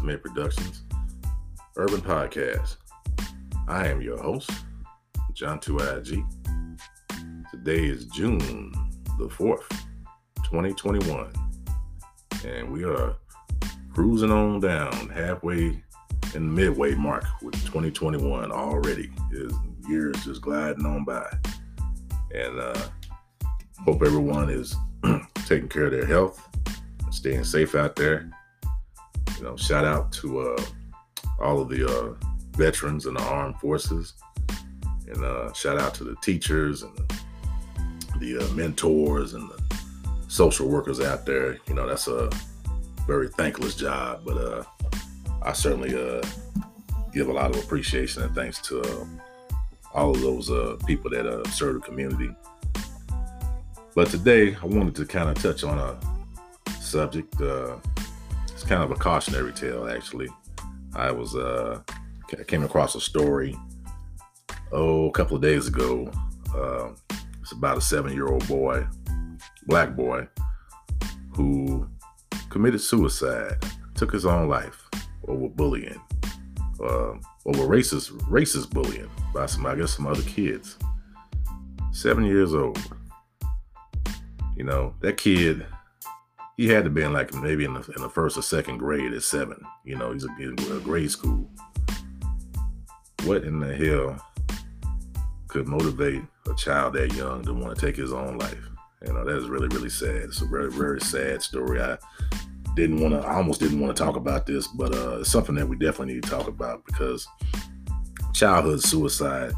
Tomei Productions, Urban Podcast. I am your host, John 2IG. Today is June the 4th, 2021, and we are cruising on down halfway in the midway mark with 2021 already. Is years just gliding on by, and uh, hope everyone is taking care of their health, staying safe out there you know, shout out to uh, all of the uh, veterans in the armed forces, and uh, shout out to the teachers and the, the uh, mentors and the social workers out there. You know, that's a very thankless job, but uh, I certainly uh, give a lot of appreciation and thanks to all of those people that serve the community. But today, I wanted to kind of touch on a subject. It's kind of a cautionary tale, actually. I was uh, I came across a story oh a couple of days ago. Uh, it's about a seven-year-old boy, black boy, who committed suicide, took his own life over bullying, uh, over racist racist bullying by some, I guess, some other kids. Seven years old. You know that kid he had to be in like maybe in the, in the first or second grade at seven. You know, he's a, in grade school. What in the hell could motivate a child that young to want to take his own life? You know, that is really, really sad. It's a very, very sad story. I didn't want to, I almost didn't want to talk about this, but uh, it's something that we definitely need to talk about because childhood suicide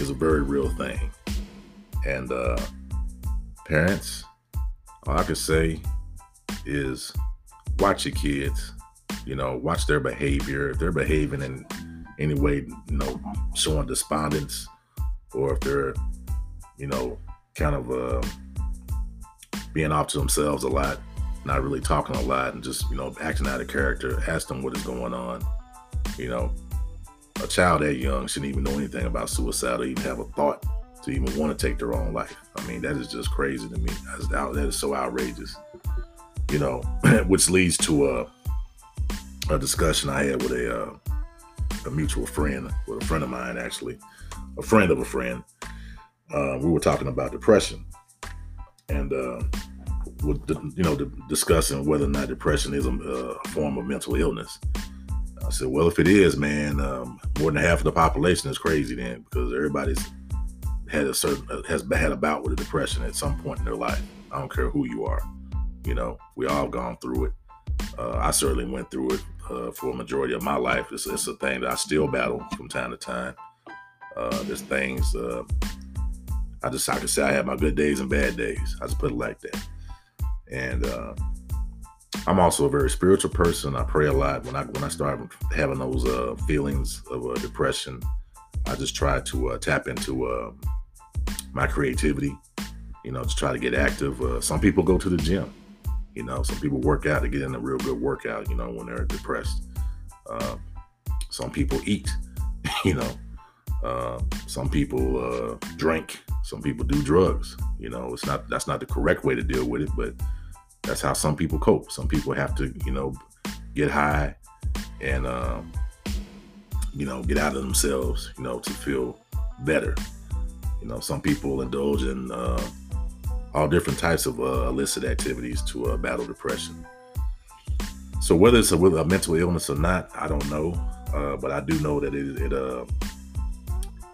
is a very real thing. And uh, parents, all I could say is watch your kids. You know, watch their behavior. If they're behaving in any way, you know, showing despondence, or if they're, you know, kind of uh, being off to themselves a lot, not really talking a lot, and just you know acting out of character. Ask them what is going on. You know, a child that young shouldn't even know anything about suicide or even have a thought to even want to take their own life. I mean, that is just crazy to me. That's, that is so outrageous you know, which leads to a a discussion I had with a uh, a mutual friend, with a friend of mine actually, a friend of a friend. Uh, we were talking about depression, and uh, with the, you know discussing whether or not depression is a, a, form of mental illness. I said, well, if it is, man, um, more than half of the population is crazy then, because everybody's had a certain has had a bout with a depression at some point in their life. I don't care who you are. You know, we all gone through it. Uh, I certainly went through it uh, for a majority of my life. It's, it's, a thing that I still battle from time to time. Uh, there's things uh, I just I can say I have my good days and bad days. I just put it like that. And uh, I'm also a very spiritual person. I pray a lot. When I when I start having those uh, feelings of depression, I just try to tap into my creativity. You know, to try to get active. some people go to the gym you know, some people work out to get in a real good workout, you know, when they're depressed. Um, some people eat, you know. Uh, some people uh, drink. Some people do drugs. You know, it's not that's not the correct way to deal with it, but that's how some people cope. Some people have to, you know, get high and um, you know get out of themselves, you know, to feel better. You know, some people indulge in uh, all different types of uh, illicit activities to uh, battle depression. So whether it's a, a, mental illness or not, I don't know, uh, but I do know that it, it uh,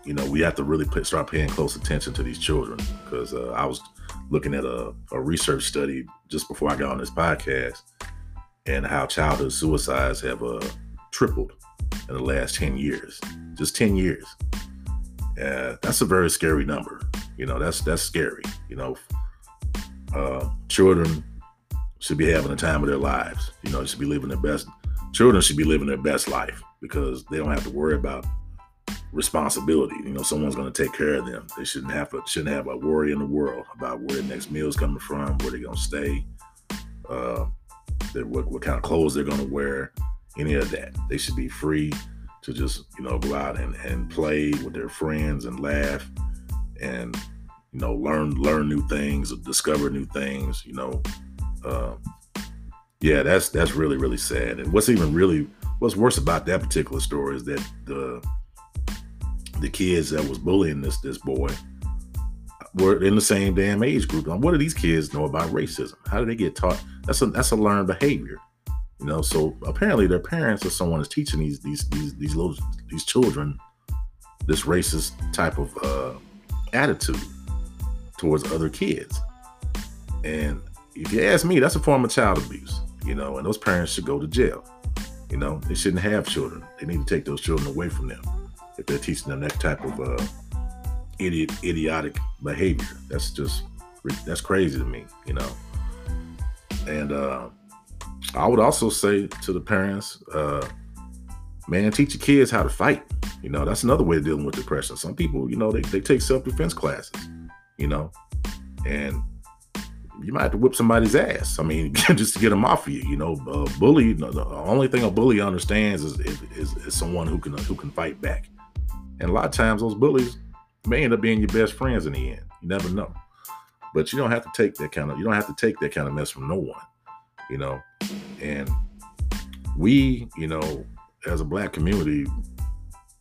you know, we have to really put, start paying close attention to these children because uh, I was looking at a, a research study just before I got on this podcast and how childhood suicides have uh, tripled in the last 10 years, just 10 years. That's a very scary number. You know, that's that's scary. You know, uh, children should be having the time of their lives. You know, they should be living their best. Children should be living their best life because they don't have to worry about responsibility. You know, someone's going to take care of them. They shouldn't have to, shouldn't have a worry in the world about where the next meal is coming from, where they're going to stay, uh, what, what kind of clothes they're going to wear, any of that. They should be free to just you know go out and, and play with their friends and laugh and you know, learn learn new things, discover new things, you know, uh, yeah, that's that's really really sad. And what's even really what's worse about that particular story is that the the kids that was bullying this this boy were in the same damn age group. What do these kids know about racism? How do they get taught? That's a that's a learned behavior, you know. So apparently, their parents or someone is teaching these these these these little these children this racist type of uh, attitude towards other kids. And if you ask me, that's a form of child abuse, you know. And those parents should go to jail. You know, they shouldn't have children. They need to take those children away from them if they're teaching them that type of uh, idiot, idiotic behavior. That's just that's crazy to me, you know. And uh, I would also say to the parents, uh, man, teach your kids how to fight. You know, that's another way of dealing with depression. Some people, you know, they, they take self defense classes, you know, and you might have to whip somebody's ass. I mean, just to get them off of you. You know, uh, bully. The only thing a bully understands is, is, is someone who can who can fight back. And a lot of times, those bullies may end up being your best friends in the end. You never know. But you don't have to take that kind of you don't have to take that kind of mess from no one. You know, and we, you know, as a black community,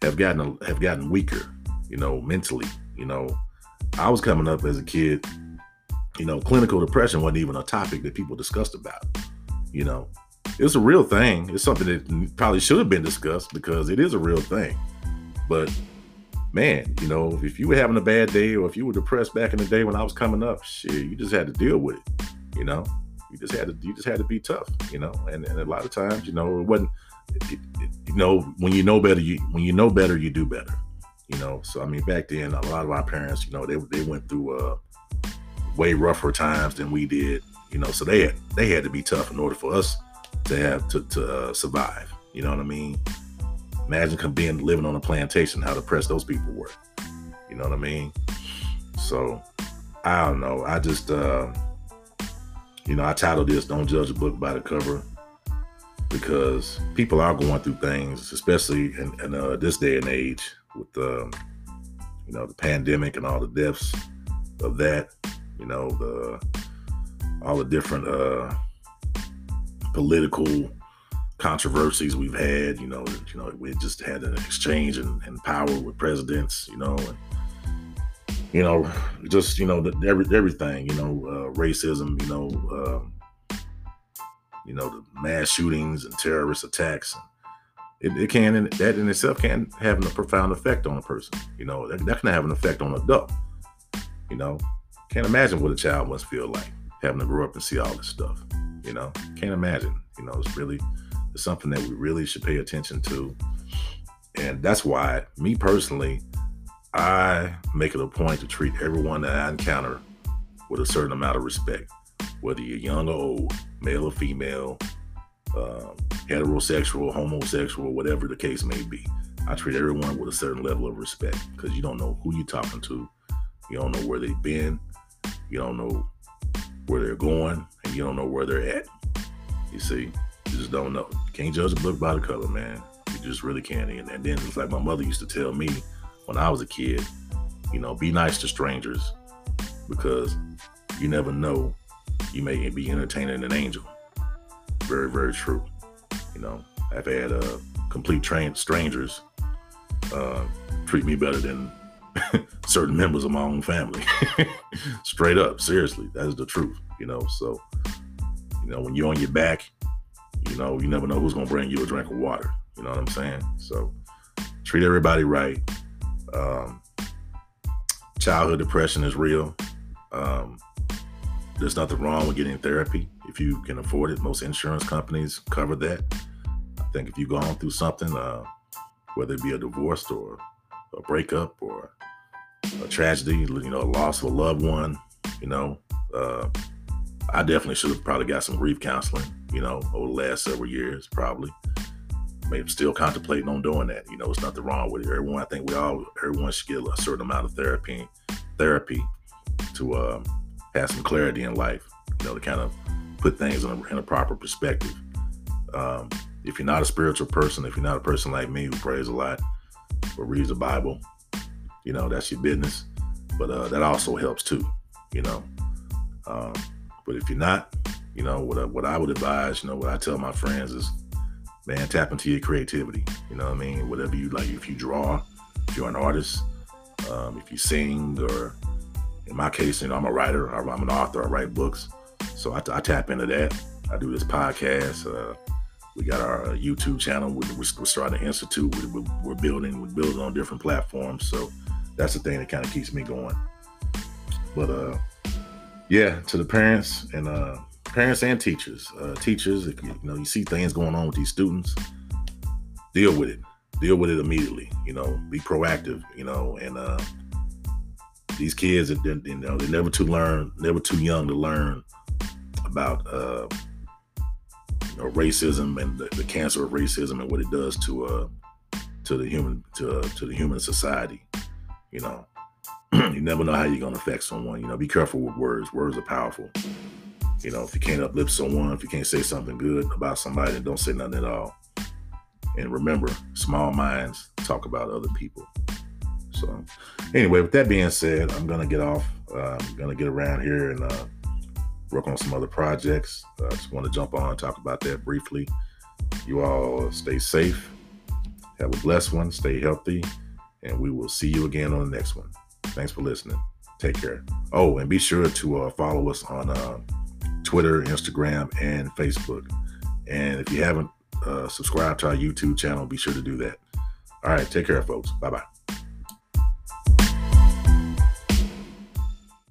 have gotten have gotten weaker. You know, mentally. You know, I was coming up as a kid you know, clinical depression wasn't even a topic that people discussed about. You know, it's a real thing. It's something that probably should have been discussed because it is a real thing. But man, you know, if you were having a bad day or if you were depressed back in the day when I was coming up, shit, you just had to deal with it. You know, you just had to you just had to be tough. You know, and, and a lot of times, you know, it wasn't. It, it, you know, when you know better, you when you know better, you do better. You know, so I mean, back then, a lot of our parents, you know, they they went through uh, way rougher times than we did. You know, so they had they had to be tough in order for us to have to, to uh, survive. You know what I mean? Imagine being living on a plantation, how depressed those people were. You know what I mean? So I don't know. I just uh you know, I titled this Don't Judge a Book by the Cover because people are going through things, especially in, in uh, this day and age with the, um, you know, the pandemic and all the deaths of that you know the all the different uh political controversies we've had you know you know we just had an exchange in power with presidents you know and you know just you know the, every, everything you know uh, racism you know uh, you know the mass shootings and terrorist attacks it, it can that in itself can have a profound effect on a person you know that, that can have an effect on an adult you know can't imagine what a child must feel like having to grow up and see all this stuff. You know, can't imagine. You know, it's really it's something that we really should pay attention to. And that's why, me personally, I make it a point to treat everyone that I encounter with a certain amount of respect, whether you're young or old, male or female, uh, heterosexual, homosexual, whatever the case may be. I treat everyone with a certain level of respect because you don't know who you're talking to, you don't know where they've been, you don't know where they're going, and you don't know where they're at. You see, you just don't know. Can't judge a book by the cover, man. You just really can't. And, and then it's like my mother used to tell me when I was a kid, you know, be nice to strangers because you never know. You may be entertaining an angel. Very, very true. You know, I've had uh, complete strangers uh, treat me better than certain members of my own family. Straight up, seriously, that is the truth, you know. So, you know, when you're on your back, you know, you never know who's gonna bring you a drink of water. You know what I'm saying? So, treat everybody right. Um, childhood depression is real. Um, there's nothing wrong with getting therapy if you can afford it. Most insurance companies cover that. I think if you've gone through something, uh, whether it be a divorce or a breakup or a tragedy, you know, a loss of a loved one, you know. Uh, I definitely should have probably got some grief counseling, you know, over the last several years, probably. Maybe still contemplating on doing that. You know, it's nothing wrong with it. Everyone, I think we all, everyone should get a certain amount of therapy, therapy to uh, have some clarity in life, you know, to kind of put things in a, in a proper perspective. Um, if you're not a spiritual person, if you're not a person like me who prays a lot or reads the Bible, you know, that's your business. But uh, that also helps too, you know. Um, but if you're not, You know, what what I would advise, you know, what I tell my friends is, man, tap into your creativity. You know what I mean? Whatever you like, if you draw, if you're an artist, um, if you sing, or in my case, you know, I'm a writer, I'm an author, I write books. So I, I tap into that. I do this podcast. Uh, we got our YouTube channel. We're, we're starting an institute. We're, we're, building. We're building on different platforms. So that's the thing that kind of keeps me going. But uh, yeah, to the parents and uh, parents and teachers, uh, teachers, if you, you know you see things going on with these students, deal with it. Deal with it immediately. You know, be proactive. You know, and uh, these kids, you know, they're never too learn, never too young to learn about uh, you know, racism and the, the, cancer of racism and what it does to uh to the human to uh, to the human society. You know, you never know how you're gonna affect someone. You know, be careful with words. Words are powerful. You know, if you can't uplift someone, if you can't say something good about somebody, then don't say nothing at all. And remember, small minds talk about other people. So, anyway, with that being said, I'm gonna get off. Uh, I'm gonna get around here and uh, work on some other projects. I uh, just want to jump on and talk about that briefly. You all stay safe, have a blessed one, stay healthy, and we will see you again on the next one. Thanks for listening. Take care. Oh, and be sure to uh, follow us on uh, Twitter, Instagram, and Facebook. And if you haven't uh, subscribed to our YouTube channel, be sure to do that. All right, take care, folks. Bye bye.